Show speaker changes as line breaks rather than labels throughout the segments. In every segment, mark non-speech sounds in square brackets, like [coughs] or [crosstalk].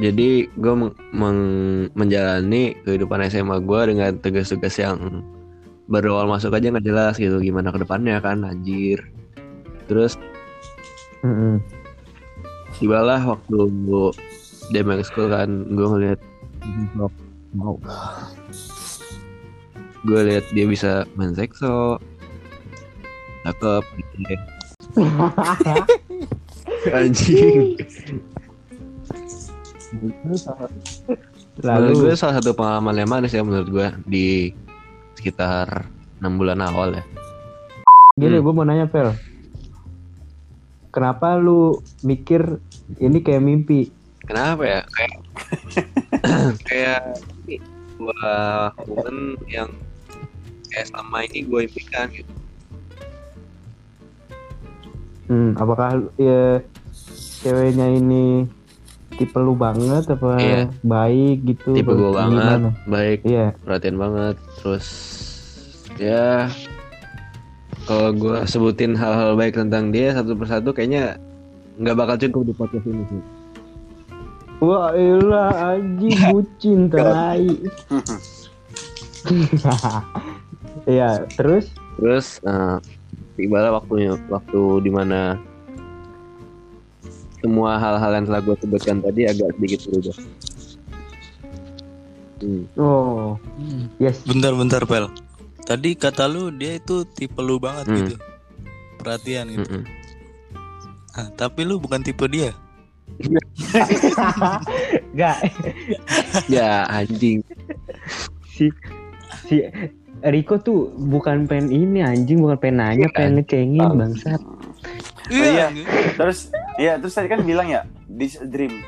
jadi gue meng- meng- menjalani kehidupan SMA gue dengan tugas-tugas yang baru awal masuk aja nggak jelas gitu gimana ke depannya kan anjir. Terus
Mm-mm.
tibalah waktu DMX school kan gue ngeliat mau. Gue lihat dia bisa main sekso cakep gitu [laughs] anjing
Lalu
Menurut gue salah satu pengalaman yang manis ya menurut gue di sekitar enam bulan awal ya.
gini
Hmm.
gue mau nanya Pel. Kenapa lu mikir ini kayak mimpi?
Kenapa ya? Kayak [laughs] kayak gua hubungan yang kayak selama ini gue impikan gitu.
Hmm, apakah ya ceweknya ini tipe lu banget apa
Iya.
baik gitu?
Tipe gue banget,
gimana?
baik,
Iya.
perhatian banget. Terus ya kalau gue sebutin hal-hal baik tentang dia satu persatu kayaknya nggak bakal cukup di podcast ini sih.
Wah, elah anjing [laughs] bucin tai. [laughs] Iya, terus
Terus eh, tibalah waktunya waktu di mana semua hal-hal yang telah gue sebutkan tadi agak sedikit berubah. Hmm.
oh,
Hmm.
yes.
Bentar-bentar Pel. Tadi kata lu dia itu tipe lu banget
Hmm.
gitu. Perhatian gitu.
Mm-mm.
Ah, tapi lu bukan tipe dia. [laughs]
Enggak,
Ya anjing.
si si Riko tuh bukan pengen ini anjing, bukan pengen nanya,
Iya.
pengen ngecengin bangsat.
iya. Terus ya terus tadi kan bilang ya this a dream.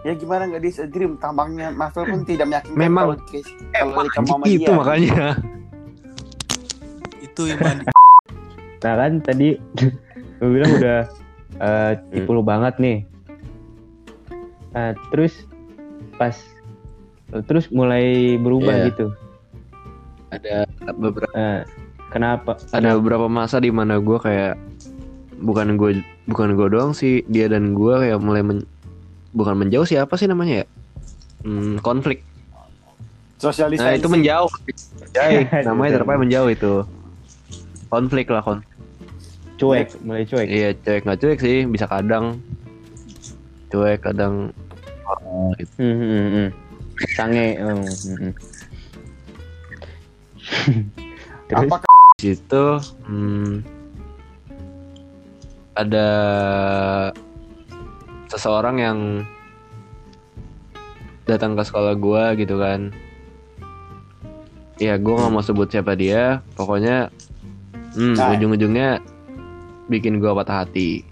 Ya gimana nggak this a dream? Tampangnya Marvel pun tidak meyakinkan
Memang.
kalau Kes- kalau
itu
dia.
makanya.
Itu iman.
Nah kan tadi [laughs] lu bilang udah eh, tipe lu banget nih. Nah, terus pas terus mulai berubah
Iya.
gitu.
Ada beberapa
Eh, kenapa?
ada beberapa masa di mana gue kayak bukan gue bukan gue doang sih dia dan gue kayak mulai men- bukan menjauh sih apa sih namanya ya Hmm, konflik
Sosialisasi.
nah itu menjauh [laughs] namanya terpakai menjauh itu konflik lah konflik
Cuek, mulai cuek.
iya cuek nggak cuek sih bisa kadang cuek kadang oh, gitu.
Hmm, hmm, hmm. Sange. oh, hmm, hmm. [laughs] Terus
Apakah
di situ hmm, ada seseorang yang datang ke sekolah gua gitu kan ya gua nggak mau sebut siapa dia pokoknya hmm,
Nah.
ujung-ujungnya bikin gua patah hati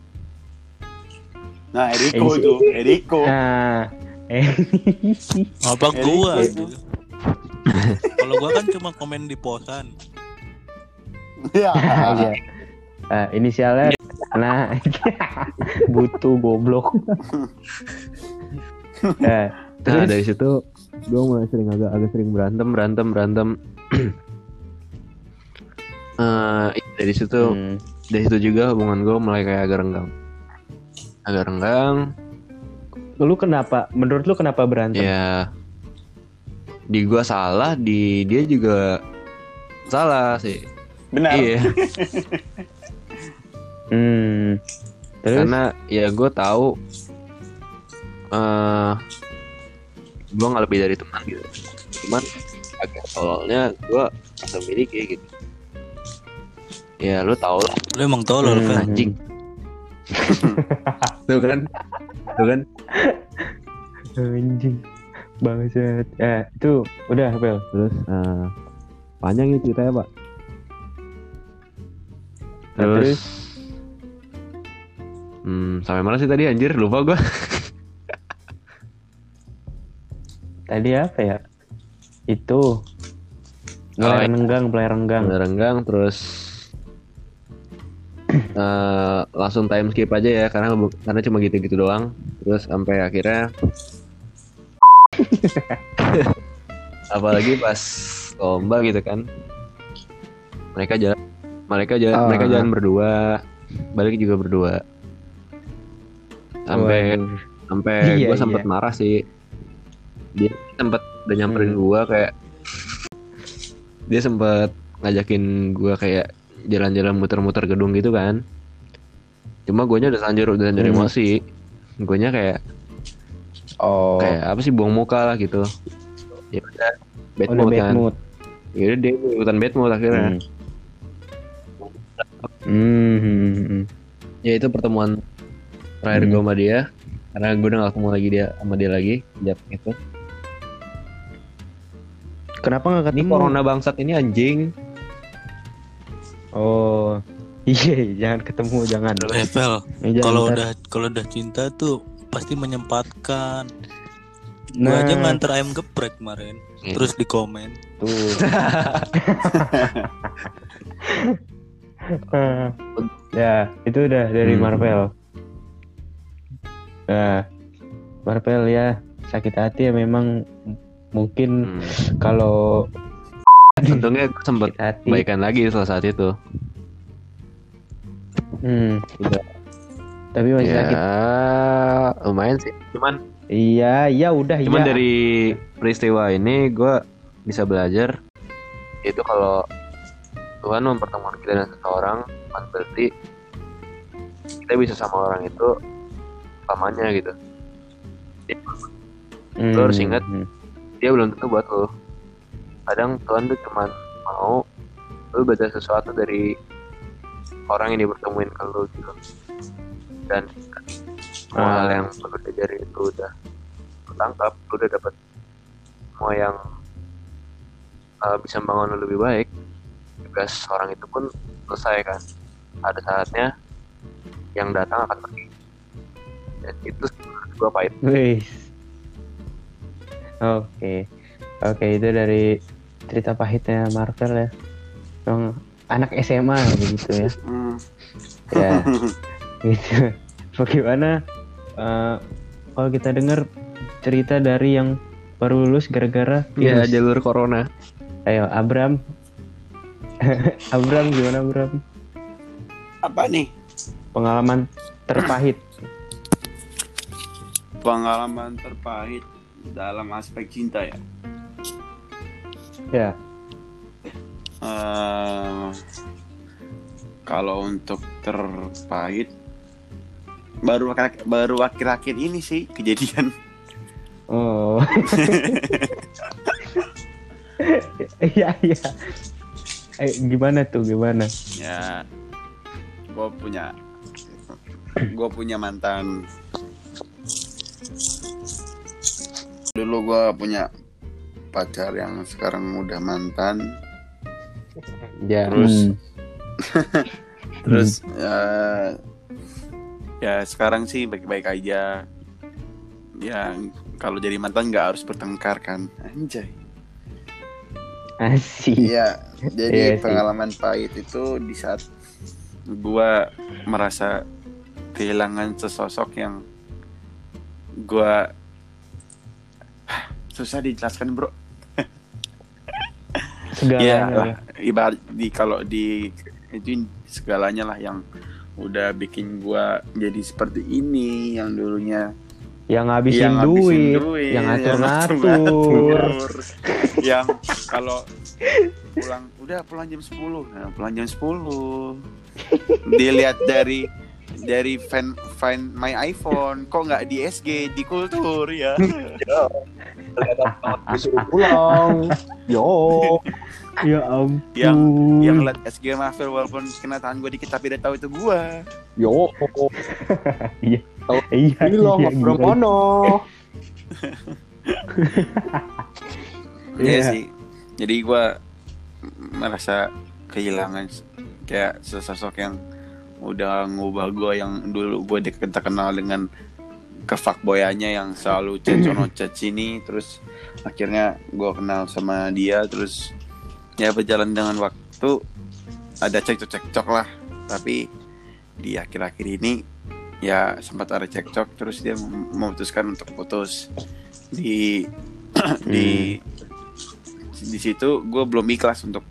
Nah, Eriko itu, Eriko.
nah eh
Apa
itu.
gitu. Kalau gua kan cuma komen di posan.
Ya.
iya. Ah, inisialnya nah [laughs] butuh goblok. [laughs] Eh,
nah
terus
dari situ gua mulai sering agak agak sering berantem berantem berantem [clears throat] Eh, dari situ
hmm,
dari situ juga hubungan gue mulai kayak agak renggang agak renggang
lu kenapa? Menurut lu kenapa berantem?
ya di gua salah di dia juga salah sih
Benar.
iya [laughs]
Hmm. Terus
karena ya gue tahu eh gue nggak lebih dari teman gitu cuman agak tololnya gue merasa miliki gitu ya lu tau lah
Lu emang tolol,
Hmm.
Pel.
anjing [laughs] tuh kan tuh kan
anjing bangsat. Eh, itu udah, Pel.
terus eh, panjang nih ceritanya pak
Nah,
terus,
terus?
Hmm, sampai mana sih tadi anjir lupa gue [laughs]
Tadi apa ya? Itu mulai
Oh, iya.
renggang, mulai renggang.
Mulai renggang terus [clears throat] eh, langsung time skip aja ya karena karena cuma gitu-gitu doang terus sampai akhirnya [laughs] apalagi pas lomba gitu kan mereka jalan mereka jalan
Ah.
mereka jalan berdua balik juga berdua sampai
Waduh.
sampai
Iya,
gue sempet
iya.
marah sih dia sempet udah nyamperin
Hmm.
gue kayak dia sempet ngajakin gue kayak jalan-jalan muter-muter gedung gitu kan cuma gue udah sanjur udah sanjur
Hmm.
emosi gue kayak
Oh,
kayak apa sih buang muka lah gitu ya udah bad
udah
mood
bad
kan
mood.
ya udah dia ikutan bad mood akhirnya
Hmm. Hmm, hmm, hmm.
ya itu pertemuan terakhir
Hmm.
gue sama dia karena gue udah gak ketemu lagi dia sama dia lagi sejak itu
Kenapa nggak
ini
ketemu?
corona bangsat ini anjing
Oh, [laughs] iya, jangan ketemu, jangan.
Eh, Vel,
Eh, jangan,
kalau udah kalau udah cinta tuh pasti menyempatkan.
Nah.
aja nganter ayam geprek kemarin,
Iya.
terus di komen.
tuh. Eh, [laughs] [laughs] ya, itu udah dari
Hmm.
Marvel. Nah, Marvel ya sakit hati ya memang mungkin
Hmm.
kalau
untungnya gue sempet baikan lagi setelah saat itu
Hmm,
udah
tapi masih
ya
sakit.
lumayan sih cuman
Iya, iya udah
cuman
iya.
dari peristiwa ini gue bisa belajar itu kalau Tuhan mempertemukan kita dengan seseorang bukan berarti kita bisa sama orang itu selamanya gitu
Hmm,
lu harus ingat.
hmm.
dia belum tentu buat lo kadang Tuhan tuh cuman mau lu baca sesuatu dari orang yang dia bertemuin ke lu gitu dan semua
Ah.
hal yang perlu diajari itu udah lu tangkap lu udah dapet semua yang uh, bisa membangun lu lebih baik tugas orang itu pun selesai kan ada saatnya yang datang akan pergi itu gue pahit.
Oke. Oke, itu dari cerita pahitnya Marvel ya. Yang anak SMA begitu ya.
Hmm.
Ya, [laughs] gitu. Bagaimana eh, kalau kita dengar cerita dari yang baru lulus gara-gara
ya jalur corona
Ayo, Abram. [laughs] Abram gimana Abram?
Apa nih?
Pengalaman terpahit.
Pengalaman terpahit dalam aspek cinta ya.
Ya.
Eh, kalau untuk terpahit baru baru akhir-akhir ini sih kejadian.
Oh. [laughs] Iya, iya. Eh, gimana tuh? Gimana?
ya gue punya gue punya mantan dulu gue punya pacar yang sekarang udah mantan
ya
Terus-
Hmm. [laughs]
terus ya ya sekarang sih baik-baik aja ya kalau jadi mantan nggak harus bertengkar kan anjay
Asik.
Iya, jadi
Iya sih.
pengalaman pahit itu di saat gua merasa kehilangan sesosok yang gua susah dijelaskan bro.
Segalanya
Iya,
lah.
lah, ibarat di kalau di itu segalanya lah yang udah bikin gua jadi seperti ini yang dulunya
Yang ngabisin
yang ngabisin
duit,
duit,
yang ngatur-ngatur.
ngatur-ngatur, [laughs] yang kalau pulang udah pulang jam 10 nah, pulang jam 10 dilihat dari dari fan find my iPhone. Kok nggak di SG di kultur ya [laughs]
disuruh pulang yo [laughs]
Ya ampun.
yang yang lihat SG Marvel walaupun kena tangan gue dikit tapi dia tahu itu gua
yo [laughs]
Iya,
ini loh
iya,
ngobrol
gila.
mono
Iya
Iya.
sih. Jadi gua merasa kehilangan kayak sesosok yang udah ngubah gua yang dulu gua deket terkenal dengan kefakboyannya yang selalu cecono cecini [clears throat] terus akhirnya gua kenal sama dia terus ya berjalan dengan waktu ada cekcok-cekcok lah. Tapi di akhir-akhir ini ya sempat ada cekcok terus dia mem- memutuskan untuk putus. Di [clears throat] di di situ gue belum ikhlas untuk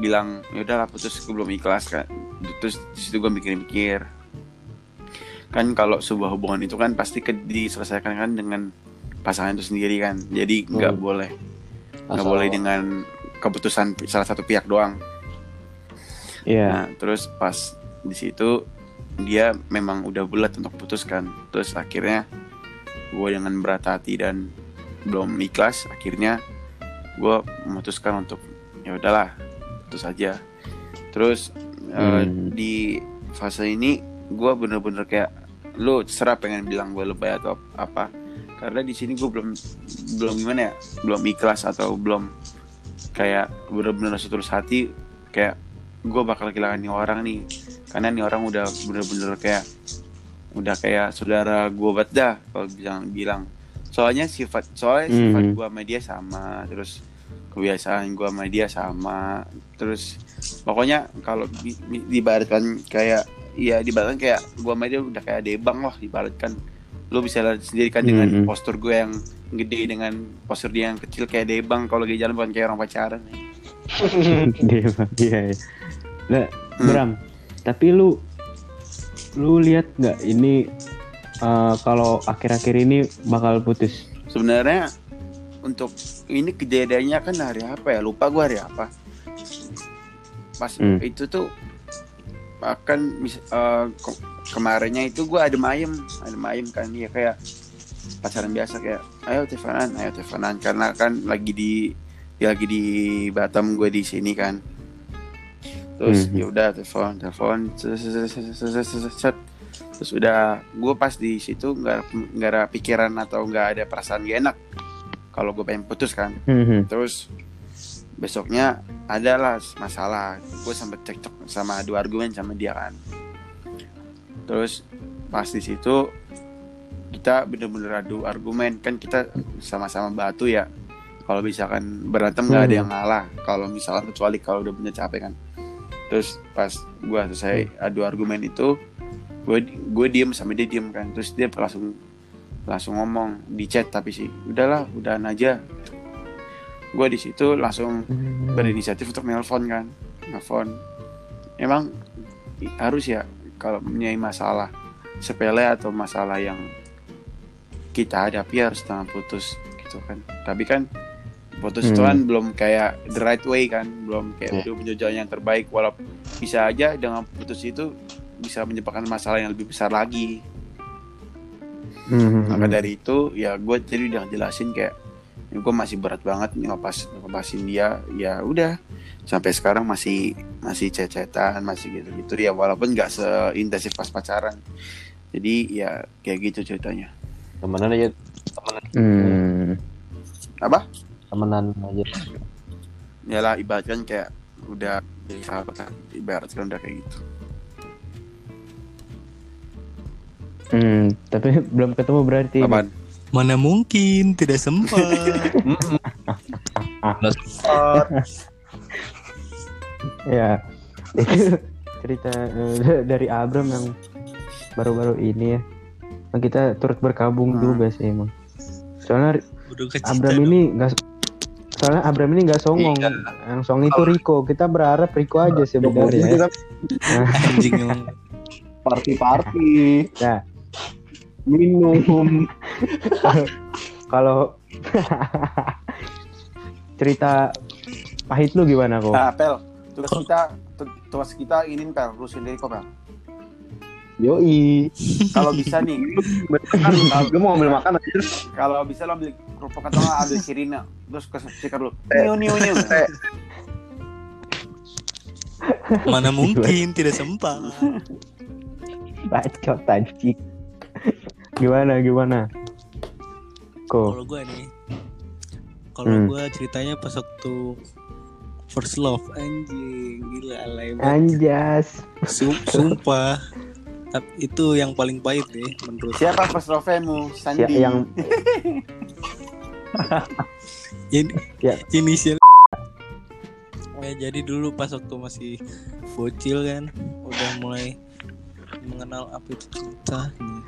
bilang ya udahlah putus. Gue belum ikhlas kan terus di situ gue mikir-mikir kan kalau sebuah hubungan itu kan pasti ke, diselesaikan kan dengan pasangan itu sendiri kan jadi nggak
Hmm.
boleh nggak boleh dengan keputusan salah satu pihak doang
Iya.
Nah, terus pas di situ dia memang udah bulat untuk putuskan. Terus akhirnya gue dengan berat hati dan belum ikhlas, akhirnya gue memutuskan untuk ya udahlah, putus aja. Terus eh,
Hmm.
di fase ini gue bener-bener kayak lu serah pengen bilang gue lebay atau apa. Karena di sini gue belum belum gimana ya belum ikhlas atau belum kayak bener-bener setulus hati kayak gue bakal kehilangan nih orang nih. Karena nih orang udah bener-bener kayak udah kayak saudara gue banget dah kalau bilang bilang. Soalnya sifat soalnya sifat
Mhm.
gue sama dia sama terus kebiasaan gue sama dia sama. Terus pokoknya kalau di, di- diibaratkan kayak ya diibaratkan kayak gue sama dia udah kayak debang lah diibaratkan lu bisa lihat sendiri kan dengan
Mhm.
postur gue yang gede dengan postur dia yang kecil kayak debang kalau lagi jalan bukan kayak orang pacaran [laughs]
Dia Bang. Iya. iya. Nah,
Hmm.
Bram, tapi lu lu lihat nggak ini eh, kalau akhir-akhir ini bakal putus?
sebenarnya untuk ini kejadiannya kan hari apa ya lupa gue hari apa pas
Hmm.
itu tuh akan mis- eh, ke- kemarinnya itu gue adem ayem adem ayem kan. Ya kayak pacaran biasa kayak ayo teleponan ayo teleponan karena kan lagi di dia lagi di Batam gue di sini kan. Terus
Mhm.
ya udah telepon telepon terus udah gue pas di situ nggak nggak ada pikiran atau nggak ada perasaan gak enak. Kalau gue pengen putus kan.
Mhm.
terus besoknya adalah masalah. Gue sempet cekcok sama adu argumen sama dia kan. Terus pas di situ kita bener-bener adu argumen. Kan kita sama-sama batu ya. Kalau misalkan berantem nggak ada
Hmm.
yang ngalah. Kalau misalkan kecuali kalau udah punya capek kan. Terus pas gue selesai adu argumen itu gue gue diem sama dia diem kan. Terus dia langsung langsung ngomong di chat tapi sih udahlah udahan aja gue di situ langsung berinisiatif untuk nelpon kan. Nelpon. Emang harus ya kalau punya masalah sepele atau masalah yang kita hadapi harus tangan putus gitu kan. Tapi kan putus itu
Hmm.
kan belum kayak the right way kan. Belum kayak
Iya.
udah punya jalan yang terbaik. Walaupun bisa aja dengan putus itu bisa menyebabkan masalah yang lebih besar lagi.
Mhm.
maka dari itu ya gue jadi udah jelasin kayak gue masih berat banget nih ngelepas ngelepasin dia. Ya udah sampai sekarang masih masih cecetan masih gitu gitu ya walaupun nggak seintensif pas pacaran. Jadi ya kayak gitu ceritanya.
Temenan aja. Temenan.
Hmm.
apa?
Temenan aja.
Ya lah ibaratkan kayak udah jadi sahabat ibaratkan udah kayak gitu.
Hmm, tapi belum ketemu berarti.
apaan
Mana mungkin tidak sempat. [laughs]
Ya, itu [laughs] cerita eh, dari Abram yang baru-baru ini ya. Nah, kita turut berkabung
Hmm.
juga sih emang. Soalnya Abram ini nggak soalnya Abram ini nggak songong.
Iya.
Yang song itu Riko. Kita berharap Riko aja sebenarnya.
kita [laughs]
anjing
party party
Ya,
minum. [laughs]
Kalau [laughs] cerita pahit lu gimana kok?
nah pel tugas kita tu- tugas kita ini pel lu sendiri kok pel.
Yoi.
Kalau bisa nih
gue mau ambil makan aja.
kalau bisa lo ambil kerupuk atau nggak ambil sirina terus ke stiker lu niu niu niu.
Mana mungkin tidak sempat.
Bacot anjing. Gimana gimana? Kok?
Kalau gue nih, kalau
Hmm.
gue ceritanya pas waktu first love anjing gila alay banget.
Anjas.
Sum- Sumpah. Tapi itu yang paling pahit nih menurut
siapa pas trofemu
Si-
Sandi
yang [laughs]
ini
Ya.
inisial ya jadi dulu pas waktu masih bocil kan udah mulai mengenal apa itu cinta nih.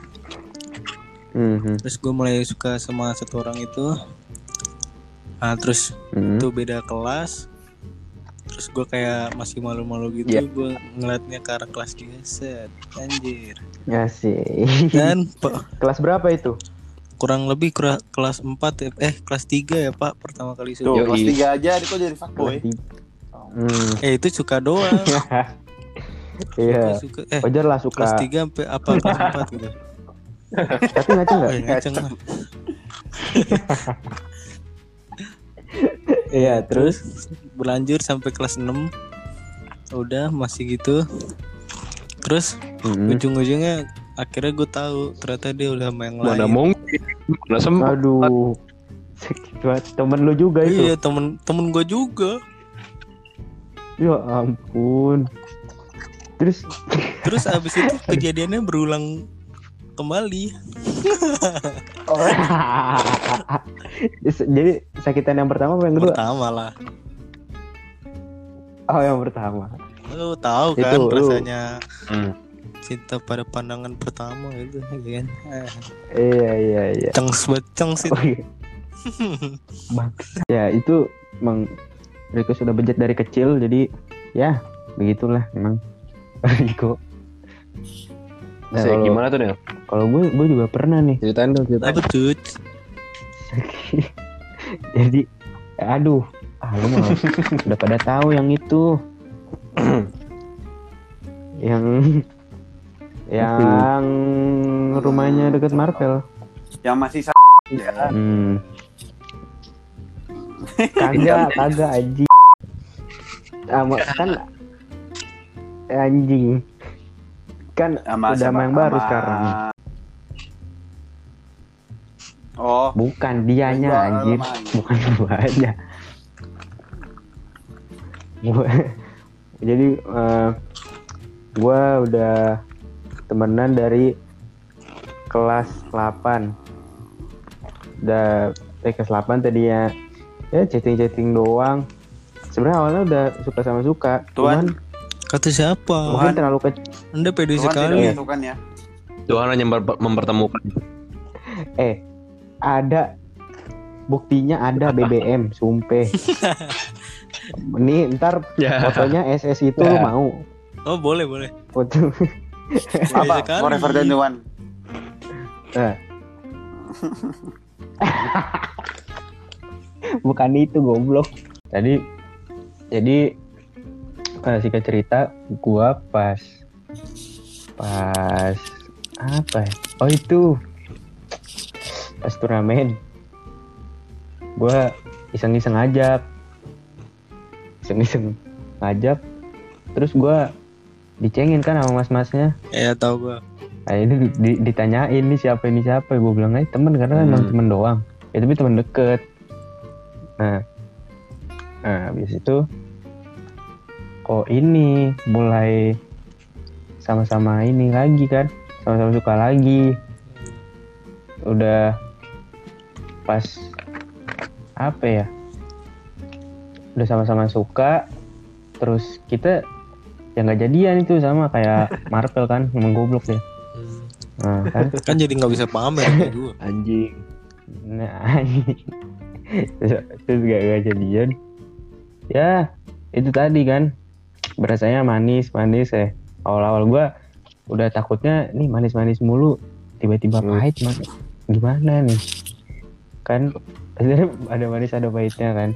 Mhm,
terus gue mulai suka sama satu orang itu nah terus
mhm.
itu beda kelas terus gue kayak masih malu-malu gitu
Iya.
gue ngeliatnya ke arah kelas 3 set anjir
Ya sih.
dan [laughs] pe-
Kelas berapa itu?
kurang lebih kura- kelas 4 ya, eh kelas 3 ya pak pertama kali
Tuh,
suka
kelas tiga aja kok jadi fuckboy.
Hmm.
eh itu suka doang [laughs]
Iya.
Gua suka eh
Wajar lah suka.
kelas 3 sampai apa kelas 4 gitu [laughs]
Tapi ngaceng nggak?
Ngaceng lah. [laughs]
Iya, terus
berlanjut sampai kelas 6 udah masih gitu terus
Mm-mm.
ujung-ujungnya akhirnya gue tahu ternyata dia udah main
Mana
lain
mungkin? Mana sempat?
Aduh. Sakit banget. Temen lu juga itu.
iya temen temen gue juga
Ya ampun. Terus
terus abis itu [laughs] kejadiannya berulang kembali [laughs]
jadi sakitan yang pertama apa yang kedua?
pertama lah
Oh, yang pertama.
lu tahu kan
Itu, lu-
rasanya
Hmm.
cinta pada pandangan pertama gitu ya kan Eh,
Iya, iya, iya.
cengs banget cengs itu
Oh, iya. [laughs] Ya, itu emang Riko sudah bejat dari kecil jadi ya begitulah emang [laughs] Riko. Nah,
Sih,
kalau-
gimana tuh Nel?
Kalau gue gue juga pernah nih.
Ceritain dong, ceritain.
apa tuh [laughs]
jadi aduh ah lu mah [laughs] udah pada tahu yang itu [clears throat] yang yang rumahnya deket Marvel
Yang masih sa-
hmm. [laughs] kagak kagak anjing Ah, kan anjing kan
sama
udah
siapa?
main baru
Sama-
sekarang.
Oh,
bukan dianya [laughs]
Gua-
anjir.
sama anjing.
bukan guanya gua jadi eh, gua udah temenan dari kelas 8 udah eh, kelas 8 tadi ya ya chatting chatting doang. Sebenarnya awalnya udah suka sama suka.
Tuhan.
cuman
kata siapa?
mungkin terlalu kecil
anda pede
Tuhan
sekali
menyatukan ya.
Tuhan hanya memper- mempertemukan. [laughs]
eh ada buktinya ada BBM sumpah [laughs] ini ntar
Ya.
fotonya SS itu lu
Ya.
mau
oh boleh boleh
foto [laughs]
Apa?
sekali.
Forever than the one.
Eh. bukan itu goblok tadi jadi eh, singkat cerita gua pas pas apa ya? oh itu. Pas turnamen. Gua iseng-iseng ngajak. Iseng-iseng ngajak. Terus gua dicengin kan sama mas-masnya.
Ya tau gue
Nah, ini di- di- ditanyain nih siapa ini siapa. Gue bilang aja temen karena kan emang
Hmm.
temen doang. Ya tapi temen deket. Nah. Nah habis itu kok ini mulai sama-sama ini lagi kan sama-sama suka lagi udah pas apa ya udah sama-sama suka terus kita ya nggak jadian itu sama kayak [laughs] Marvel kan emang goblok ya nah kan
kan jadi nggak bisa pamer gue
Anjing.
Nah, terus, terus gak, gak jadian. Ya, itu tadi kan. Berasanya manis, manis ya. Awal-awal gua udah takutnya nih manis-manis mulu. Tiba-tiba
Hmm.
pahit, man. Gimana nih? Kan sebenarnya ada manis ada pahitnya kan.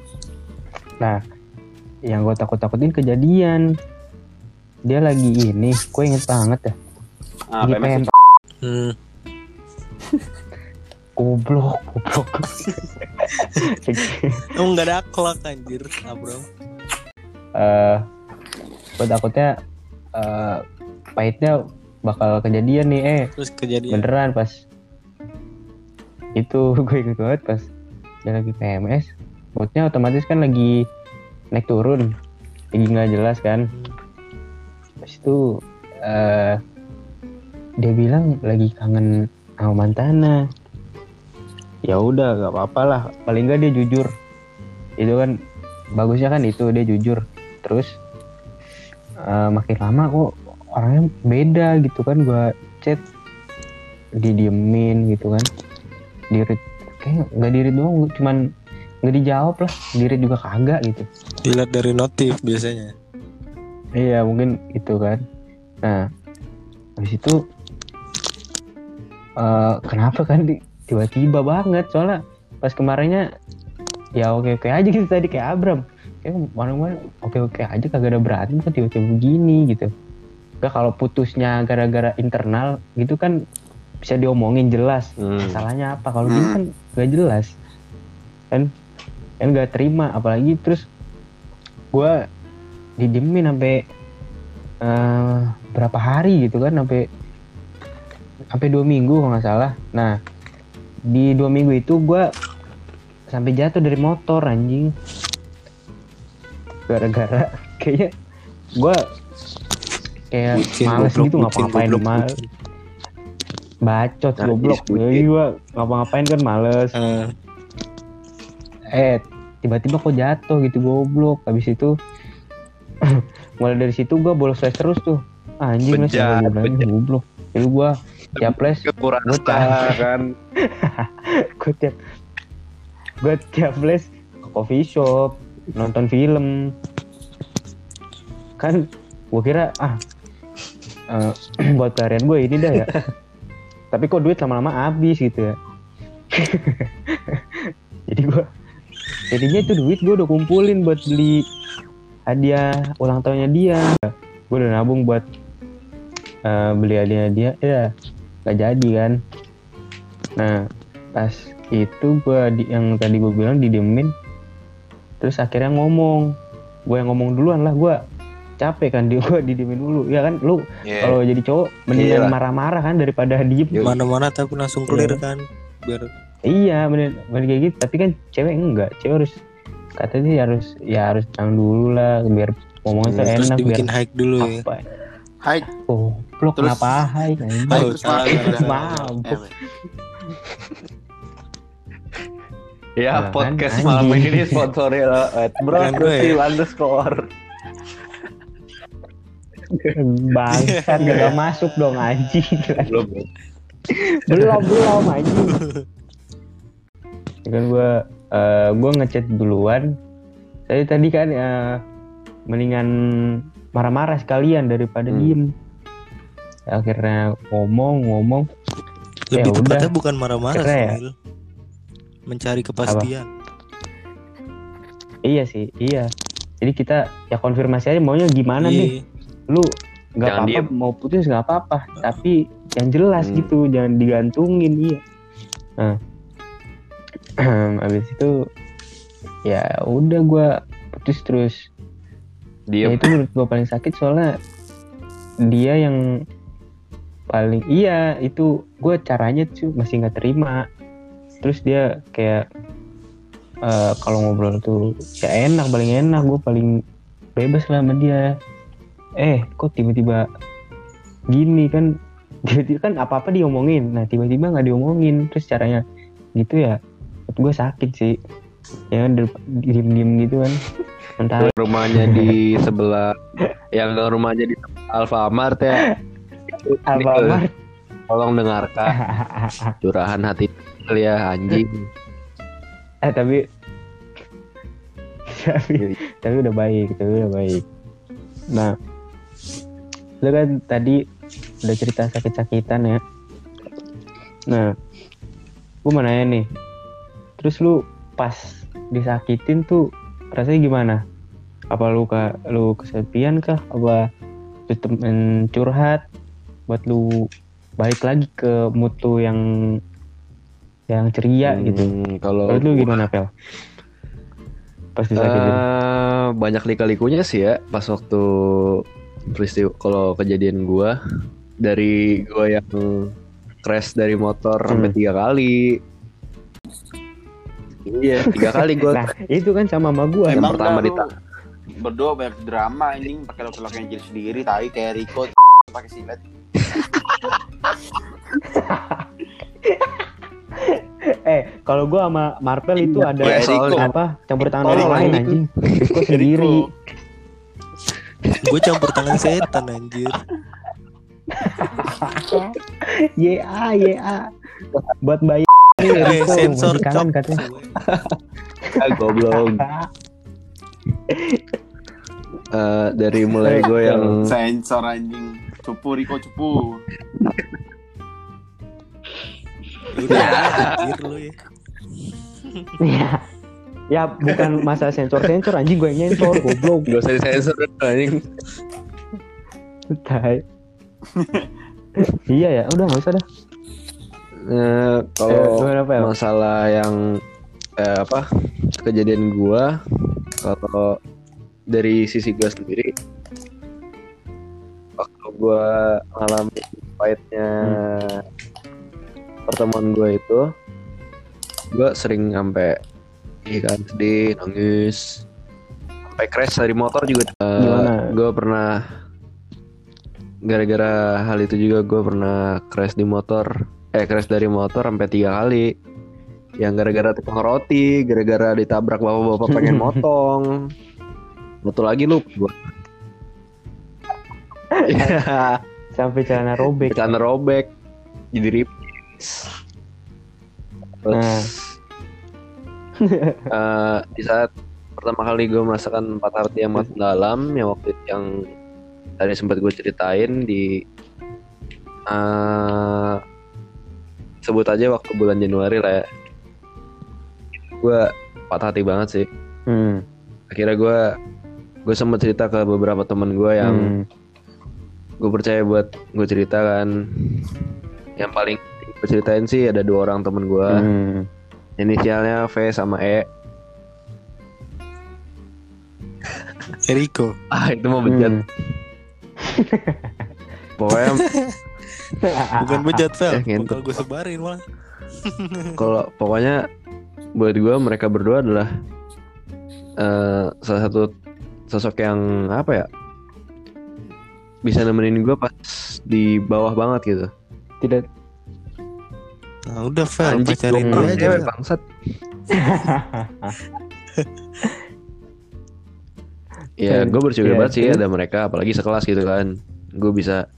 Nah, yang gue takut-takutin kejadian. Dia lagi ini, gue inget banget ya.
Ah,
Lagi pengen
hmm. [laughs]
goblok, goblok. [laughs]
emang nggak ada akhlak anjir Abram
eh gue takutnya eh pahitnya bakal kejadian nih eh.
Terus kejadian.
Beneran pas itu [laughs] gue inget banget pas dia lagi PMS moodnya otomatis kan lagi naik turun lagi nggak jelas kan. Pas itu eh dia bilang lagi kangen sama mantannya ya udah gak apa-apa lah paling nggak dia jujur. Itu kan bagusnya kan itu dia jujur. Terus eh, makin lama kok orangnya beda gitu kan gua chat didiemin gitu kan. Dirit kayak nggak dirit doang cuman nggak dijawab lah diri juga kagak gitu.
Dilihat dari notif biasanya.
iya mungkin itu kan. Nah habis itu eh kenapa kan di- tiba-tiba banget? Soalnya pas kemarinnya ya oke oke aja gitu tadi kayak Abram kayak mana-mana oke oke aja kagak ada berantem kok tiba-tiba begini gitu. Gak kalau putusnya gara-gara internal gitu kan bisa diomongin jelas.
Hmm.
masalahnya apa? Kalau gini kan gak jelas. Kan kan gak terima apalagi terus gue didiemin sampai eh, berapa hari gitu kan sampai sampai dua minggu kalau nggak salah. Nah di dua minggu itu gue sampai jatuh dari motor anjing gara-gara [laughs] kayaknya gue kayak
Bucin,
males
goblok,
gitu ngapa-ngapain
goblok,
mal bacot
Narkis,
goblok. Jadi gue ngapa-ngapain kan males.
Eh,
eh tiba-tiba kok jatuh gitu goblok. Habis itu [clears throat] mulai dari situ gue bolos les terus tuh. Anjing bulan
bejat.
goblok. Jadi gue tiap les
kekurangan
Gua tahu.
kan. [laughs]
Gue tiap gue tiap les ke coffee shop nonton film. Kan gue kira ah eh, [clears throat] buat pelarian gue ini dah ya. [laughs] Tapi kok duit lama-lama habis gitu ya. [laughs] Jadi gue jadinya itu duit gue udah kumpulin buat beli hadiah ulang tahunnya dia. Gue udah nabung buat eh, beli hadiah dia. Ya gak jadi kan. Nah pas itu gue yang tadi gue bilang didiemin terus akhirnya ngomong. Gue yang ngomong duluan lah gue capek kan [laughs] dia gue didiemin dulu. Ya kan? Lu
Iya.
kalau jadi cowok mendingan
Iyalah.
marah-marah kan daripada diem.
Mana-mana tapi langsung clear kan. Biar
iya bener, bener kayak gitu. Tapi kan cewek enggak. Cewek harus katanya sih harus ya harus tenang dulu lah biar ngomongnya tuh
terus
enak biar
dibikin hike dulu ya.
apa
Hai,
oh lo
Terus-
kenapa hai anjing?
hai
Oh,
terus
salah,
Ya
Nah,
podcast
kan,
malam ini disponsori lah Bro
Bukan gue ya.
Underscore.
Bangsat [laughs] gak masuk dong anjing.
Belum.
Belum belum anjing. Ya kan gue eh gue ngechat duluan. Tadi tadi kan eh, mendingan marah-marah sekalian daripada
Hmm.
diem. Akhirnya ngomong ngomong.
Lebih
Ya udah.
tepatnya bukan marah-marah
ya.
Mencari kepastian.
iya sih iya. Jadi kita ya konfirmasi aja maunya gimana nih?
Iya.
lu nggak apa-apa mau putus nggak apa-apa. Tapi yang jelas
Hmm.
gitu jangan digantungin iya. Nah. [clears throat] Habis itu ya udah gua putus terus. Ya
Diem.
itu menurut gua paling sakit soalnya dia yang paling iya itu gua caranya tuh masih nggak terima terus dia kayak eh, kalau ngobrol tuh ya enak paling enak. Gue paling bebas lah sama dia. Eh kok tiba-tiba gini kan? [laughs] Tiba-tiba kan apa-apa diomongin. Nah tiba-tiba nggak diomongin. Terus caranya gitu ya gue sakit sih. Ya kan diem-diem gitu kan. [laughs] Mentah
rumahnya di sebelah yang rumahnya di Alfamart ya. [laughs]
Apa
Nih,
Mart?
tolong dengarkan. Curahan hati ya anjing. [laughs]
Eh tapi tapi tapi udah baik tapi udah baik. Nah lu kan tadi udah cerita sakit-sakitan ya. Nah gue mau nanya nih. Terus lu pas disakitin tuh rasanya gimana? Apa lu ka, lu kesepian kah? Apa lu temen curhat? Buat lu balik lagi ke mutu yang yang ceria gitu
Hmm, kalau
Menurut lu gimana Pel? Pas disakitin.
Eh, banyak lika-likunya sih ya pas waktu peristiwa kalau kejadian gua dari gua yang crash dari motor sampai
Hmm.
tiga kali iya tiga kali gua [laughs]
nah, itu kan sama sama gua.
Yang
Emang
pertama dita-
berdua banyak drama ini pakai laki-laki yang jadi sendiri tai kayak Rico [laughs] pakai silet [laughs] [laughs]
Eh, kalau gua sama Marvel itu ada
Iya, soalnya.
apa? Campur tangan orang lain anjing. [laughs] Rico sendiri.
Gue campur tangan setan anjir. [laughs]
YA, YA. Buat bayi
Eh, sensor
kangen
cok.
katanya.
ah, goblok Eh, dari mulai gue yang
Sensor anjing. Cupu Riko cupu.
Udah anjir lu ya.
ya ya bukan masa sensor sensor anjing gue yang sensor goblok
gak usah disensor anjing
Tai. iya ya udah nggak usah dah
Eh,
Eh,
kalau
gimana, Pel?
masalah yang eh, apa kejadian gua kalau dari sisi gua sendiri waktu gua ngalamin pahitnya pertemuan gua itu gua sering sampai iya kan sedih nangis. Sampai crash dari motor juga. Eh,
Gimana?
gua pernah gara-gara hal itu juga gua pernah crash di motor. Eh crash dari motor sampai tiga kali. Yang gara-gara tukang roti gara-gara ditabrak bapak-bapak pengen [laughs] motong. Satu lagi lu Iya, [laughs]
sampai celana robek.
Celana robek jadi ripis
Nah. [laughs]
eh, di saat pertama kali gue merasakan patah hati yang makin dalam yang waktu itu yang tadi sempat gue ceritain di eh, sebut aja waktu bulan Januari lah ya gue patah hati banget sih
hmm.
akhirnya gue gue sempat cerita ke beberapa teman gue yang
Hmm.
gue percaya buat gue cerita kan yang paling gue ceritain sih ada dua orang temen gue
Hmm.
inisialnya V sama E [laughs]
Eriko.
ah itu mau bejat
Hmm. [laughs]
pokoknya [laughs]
Bukan bejat Fel.
Ngentut.
Bakal gue sebarin malah.
kalau pokoknya buat gue mereka berdua adalah eh, salah satu sosok yang apa ya bisa nemenin gue pas di bawah banget gitu
tidak
Nah, udah
Anjing,
pacarin dia aja.
cewek bangsat. [laughs] Ya gue bersyukur
Iya,
banget sih
terus?
ada mereka apalagi sekelas gitu kan. Gue bisa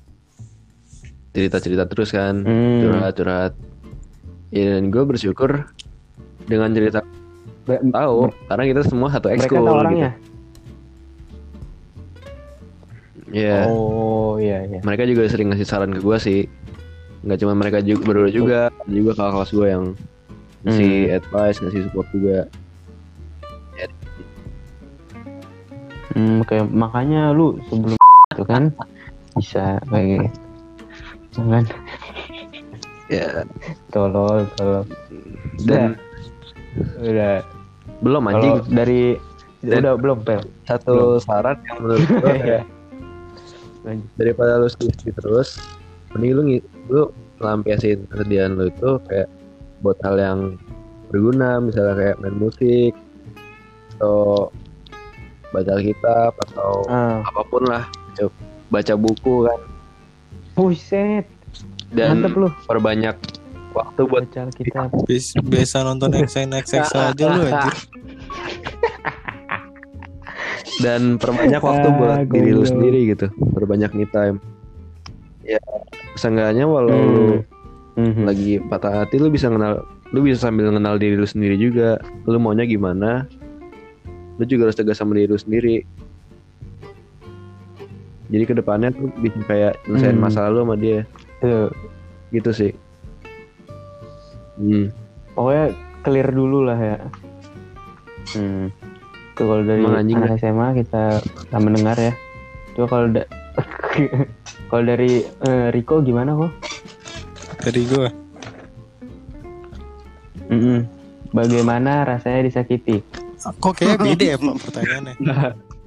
cerita cerita terus kan
Hmm.
curhat curhat. Ya dan gue bersyukur dengan cerita
Be-
tahu karena kita semua satu
mereka
ekskul
tahu
gitu.
orangnya?
Ya
oh iya iya.
Mereka juga sering ngasih saran ke gue sih nggak cuma mereka juga berdua juga ada juga kakak kelas gue yang ngasih advice ngasih support juga
Hmm, kayak makanya lu sebelum [laughs] itu kan bisa kayak gitu. Jangan
ya
tolol tolol.
dan
Udah.
belum
Kalau
anjing
dari
Dan-
udah belum pel.
satu saran yang menurut gue
Iya. [laughs]
daripada lu sedih terus mending lu lu lampiasin kesedihan lu itu kayak buat hal yang berguna misalnya kayak main musik atau baca Alkitab atau
Ah,
apa pun lah Coba baca buku kan
buset.
dan
Mantep lu.
perbanyak waktu buat
Baca kita.
Bis- Biasa nonton XX XX [laughs] aja lu anjir.
dan perbanyak waktu
Ah,
buat diri lu sendiri gitu perbanyak me time ya seenggaknya walau lu
Mhm.
lagi patah hati lu bisa kenal lu bisa sambil kenal diri lu sendiri juga lu maunya gimana lu juga harus tegas sama diri lu sendiri jadi ke depannya tuh bisa kayak nyelesain
Hmm.
masalah lu sama dia
Tuh,
gitu sih hmm.
pokoknya clear dulu lah ya. Hmm. Kalau dari
Emang
anak SMA kita kita mendengar ya. Coba kalau da- [laughs] kalau dari eh, Rico gimana kok?
Dari gue.
Mm-mm. Bagaimana rasanya disakiti?
Kok kayak beda ya Pak pertanyaannya?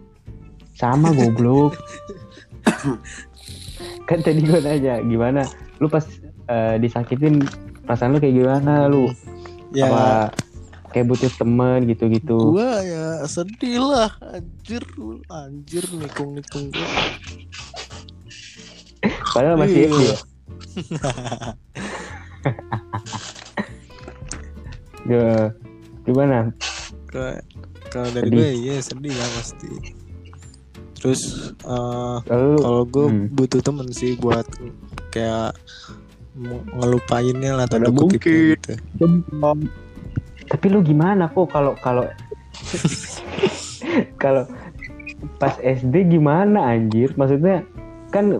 [laughs]
Sama goblok. [laughs] kan tadi gue nanya gimana? Lu pas eh, disakitin perasaan lu kayak gimana lu?
Ya
Apa kayak butuh temen gitu-gitu?
gua ya sedih lah anjir anjir nikung nikung gue
Padahal masih. SD ya. Ya, gimana?
kalau dari
Sedih.
gue ya sedih lah pasti terus eh,
Kalau
gue
Hmm.
butuh temen sih buat kayak ngelupainnya lah tanda
mungkin.
gitu
tapi lu gimana kok kalau kalau [laughs] kalau pas SD gimana anjir maksudnya kan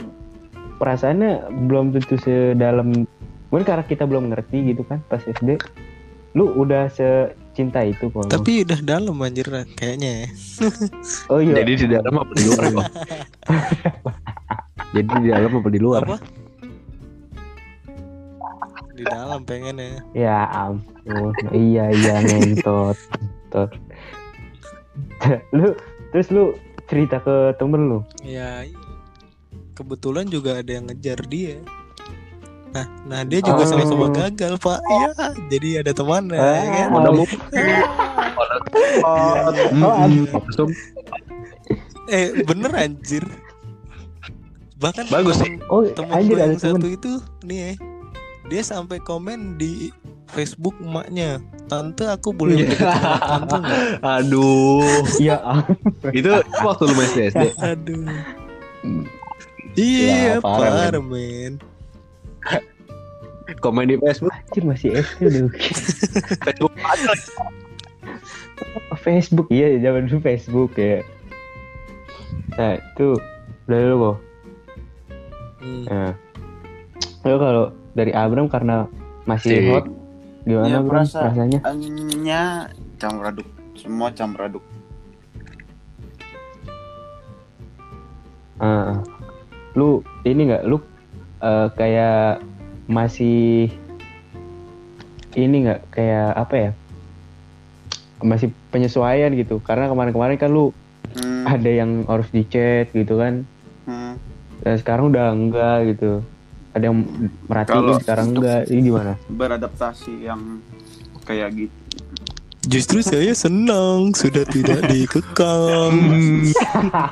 perasaannya belum tentu sedalam mungkin karena kita belum ngerti gitu kan pas SD lu udah secinta itu kok
Tapi udah dalam anjir kayaknya ya.
oh iya
Jadi di dalam apa di luar? [laughs] Jadi di dalam apa di luar?
Apa? Di dalam pengen ya.
ya ampun iya iya ngentot ngentot. lu terus lu cerita ke temen lu
Ya iya. kebetulan juga ada yang ngejar dia. Nah, nah dia juga
Oh.
sama-sama gagal pak. Iya, jadi ada temannya. ya kan?
Ah,
Udah mau langsung
Eh bener anjir. Bahkan
Bagus
temen,
oh
temen
anjir ada
yang
temen
satu itu nih ya, dia sampai komen di Facebook emaknya. Tante aku boleh deket sama tante? [laughs]
Aduh
ya.
Itu waktu lu masih SD [laughs]
Aduh. Iya,
Ya, parah,
parah men.
Komen di Facebook
anjir masih SD dulu [laughs]
Facebook
Facebook iya zaman dulu Facebook ya nah itu udah dulu kok
Hmm.
nah kalau dari Abram karena masih
Si-
hot. Gimana
Ya,
Bram rasanya?
Nya campur aduk, semua campur aduk.
Ah. lu ini nggak? Lu eh, kayak masih ini nggak? Kayak apa ya? Masih penyesuaian gitu. Karena kemarin-kemarin kan lu
Hmm,
ada yang harus di chat gitu kan.
Hmm.
dan sekarang udah enggak gitu ada yang merhatiin
Kalau
sekarang enggak ini gimana
Beradaptasi yang kayak gitu.
Justru saya senang sudah tidak [laughs] dikekang.
Nah,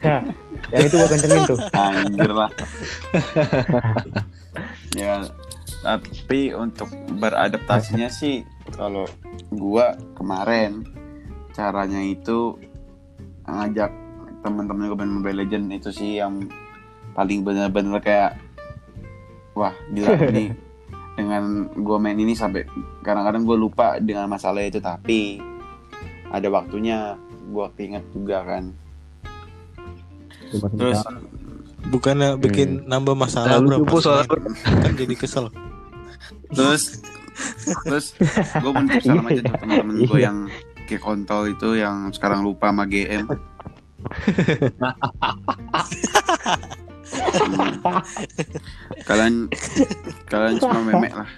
[laughs] yang itu gua kencengin tuh
Anjir lah. [laughs] ya, tapi untuk beradaptasinya sih kalau gua kemarin caranya itu ngajak teman-teman gue main Mobile Legend itu sih yang paling benar-benar kayak wah gila [laughs] ini dengan gue main ini sampai kadang-kadang gue lupa dengan masalah itu tapi ada waktunya gue keinget juga kan terus
Bukannya bikin nambah masalah bro pas
soalnya
kan jadi kesel.
terus terus gue menutup salam aja tuh teman-teman gue
Iya.
yang ke kontol itu yang sekarang lupa sama GM Hmm. [laughs] kalian kalian semua memek lah.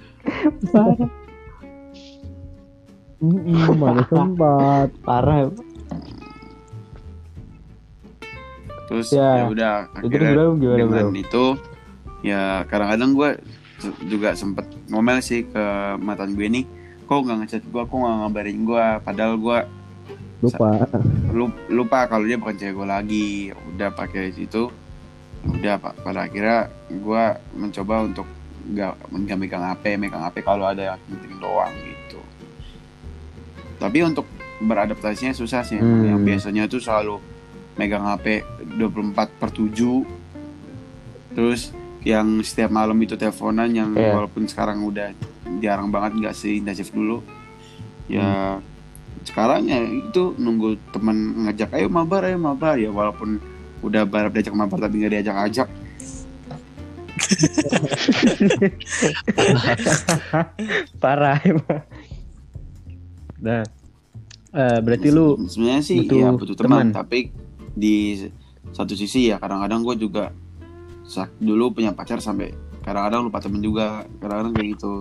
Mm, mana sempat. Parah.
Terus
Ya.
ya udah
itu
akhirnya
bro gimana
dengan
bro
itu ya kadang-kadang gue juga sempet ngomel sih ke mantan gue nih kok nggak ngechat gue kok nggak ngabarin gue padahal gue
lupa.
Lu- lupa kalau dia bukan cewek gue lagi. Udah pakai situ udah pak. Pada akhirnya gue mencoba untuk nggak nggak megang HP megang HP kalau ada yang penting doang gitu. Tapi untuk beradaptasinya susah sih.
Hmm.
yang biasanya tuh selalu megang HP 24 per 7 terus yang setiap malam itu teleponan yang
Iya.
walaupun sekarang udah jarang banget nggak seintensif dulu. Ya sekarang ya itu nunggu teman ngajak ayo mabar ayo mabar. Ya walaupun udah barap diajak mabar tapi nggak diajak ajak [laughs]
parah emang nah eh, berarti lu
sebenarnya sih
butuh
ya butuh teman,
teman.
tapi di satu sisi ya kadang-kadang gue juga sak- dulu punya pacar sampai kadang-kadang lupa temen juga kadang-kadang kayak gitu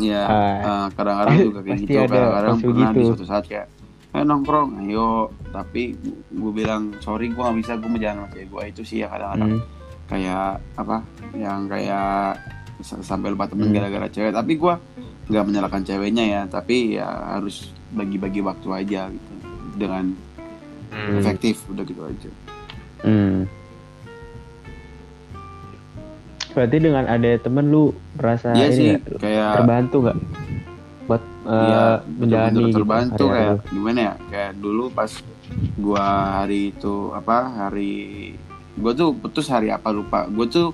ya
Ah,
eh, kadang-kadang juga kayak gitu
ada
kadang-kadang pernah di
gitu.
suatu saat kayak eh nongkrong. Ayo. Tapi gue bilang sorry gue nggak bisa gue mau jalan sama cewek gue itu sih ya kadang-kadang
hmm,
kayak apa yang kayak sampai lupa temen
Hmm.
gara-gara cewek. Tapi gua nggak menyalahkan ceweknya ya. Tapi ya harus bagi-bagi waktu aja gitu. Dengan
hmm,
efektif udah gitu aja.
Hmm. berarti dengan ada temen lu merasa
Iya
ini
sih
nggak,
kayak
terbantu nggak eh,
ya
menjalani gitu
terbantu kayak
lu?
gimana ya? Kayak dulu pas gua hari itu apa hari gua tuh putus hari apa lupa. Gua tuh